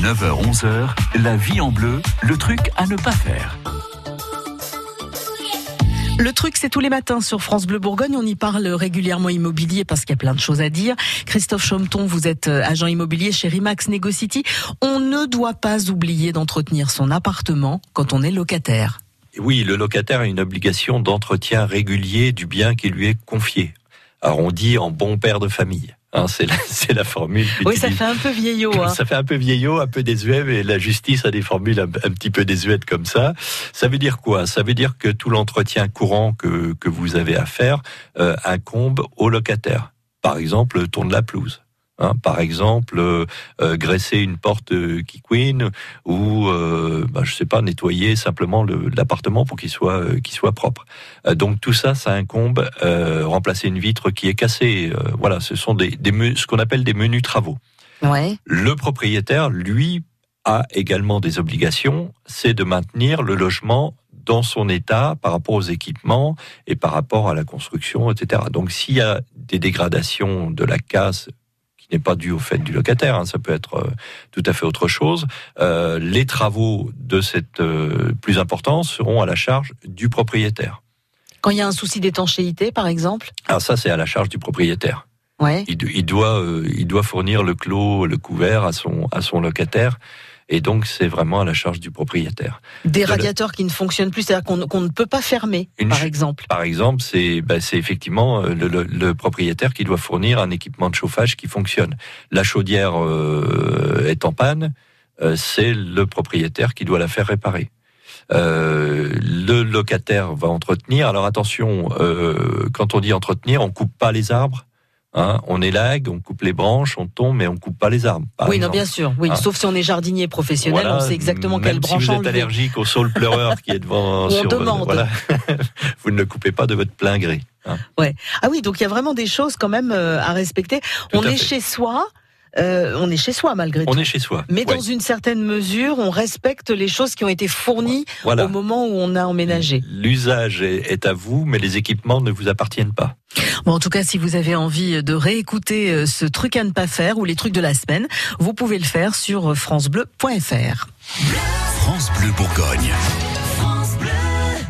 9h-11h, la vie en bleu, le truc à ne pas faire. Le truc, c'est tous les matins sur France Bleu Bourgogne. On y parle régulièrement immobilier parce qu'il y a plein de choses à dire. Christophe Chaumeton, vous êtes euh, agent immobilier chez Rimax Negocity. On ne doit pas oublier d'entretenir son appartement quand on est locataire. Oui, le locataire a une obligation d'entretien régulier du bien qui lui est confié. Alors on dit en bon père de famille. Hein, c'est la, c'est la formule. Oui, ça fait un peu vieillot. Hein. Ça fait un peu vieillot, un peu désuet, mais la justice a des formules un, petit peu désuètes comme ça. Ça veut dire quoi? Ça veut dire que tout l'entretien courant que, que vous avez à faire euh, incombe au locataire. Par exemple, tourne la pelouse. Hein, par exemple, euh, euh, graisser une porte qui queen ou, euh, bah, je sais pas, nettoyer simplement l'appartement pour qu'il soit, euh, qu'il soit propre. donc tout ça, ça incombe remplacer une vitre qui est cassée. voilà, ce sont des, des ce qu'on appelle des menus travaux. Ouais. Le propriétaire, lui, a également des obligations, c'est de maintenir le logement dans son état par rapport aux équipements et par rapport à la construction, etc. Donc s'il y a des dégradations de la casse n'est pas dû au fait du locataire, hein, ça peut être euh, tout à fait autre chose. Euh, les travaux de cette euh, plus importance seront à la charge du propriétaire. Quand il y a un souci d'étanchéité, par exemple? Alors ça, c'est à la charge du propriétaire. Ouais. Il, il doit, il doit fournir le clos, le couvert à son, à son locataire. Et donc, c'est vraiment à la charge du propriétaire. Des radiateurs qui ne fonctionnent plus, c'est-à-dire qu'on ne peut pas fermer, par exemple. Par exemple, c'est bah, effectivement euh, le, le, le, propriétaire qui doit fournir un équipement de chauffage qui fonctionne. La chaudière euh, est en panne, euh, c'est le propriétaire qui doit la faire réparer. Euh, le locataire va entretenir. Alors attention, quand on dit entretenir, on coupe pas les arbres, Hein, on élague, on coupe les branches, on tombe, mais on coupe pas les arbmes. oui, non, bien sûr. Oui, hein. sauf si on est jardinier professionnel, on sait exactement quelle branche si vous êtes allergique au saule pleureur qui est devant, on demande. Voilà, vous ne le coupez pas de votre plein gré. Hein. Ouais. Ah oui, donc il y a vraiment des choses quand même euh, à respecter. on est chez soi. Euh, on est chez soi malgré tout. On est chez soi. Mais dans une certaine mesure, on respecte les choses qui ont été fournies au moment où on a emménagé. L'usage est à vous, mais les équipements ne vous appartiennent pas. Bon, en tout cas, si vous avez envie de réécouter euh, ce truc à ne pas faire ou les trucs de la semaine, vous pouvez le faire sur francebleu.fr. France Bleu Bourgogne.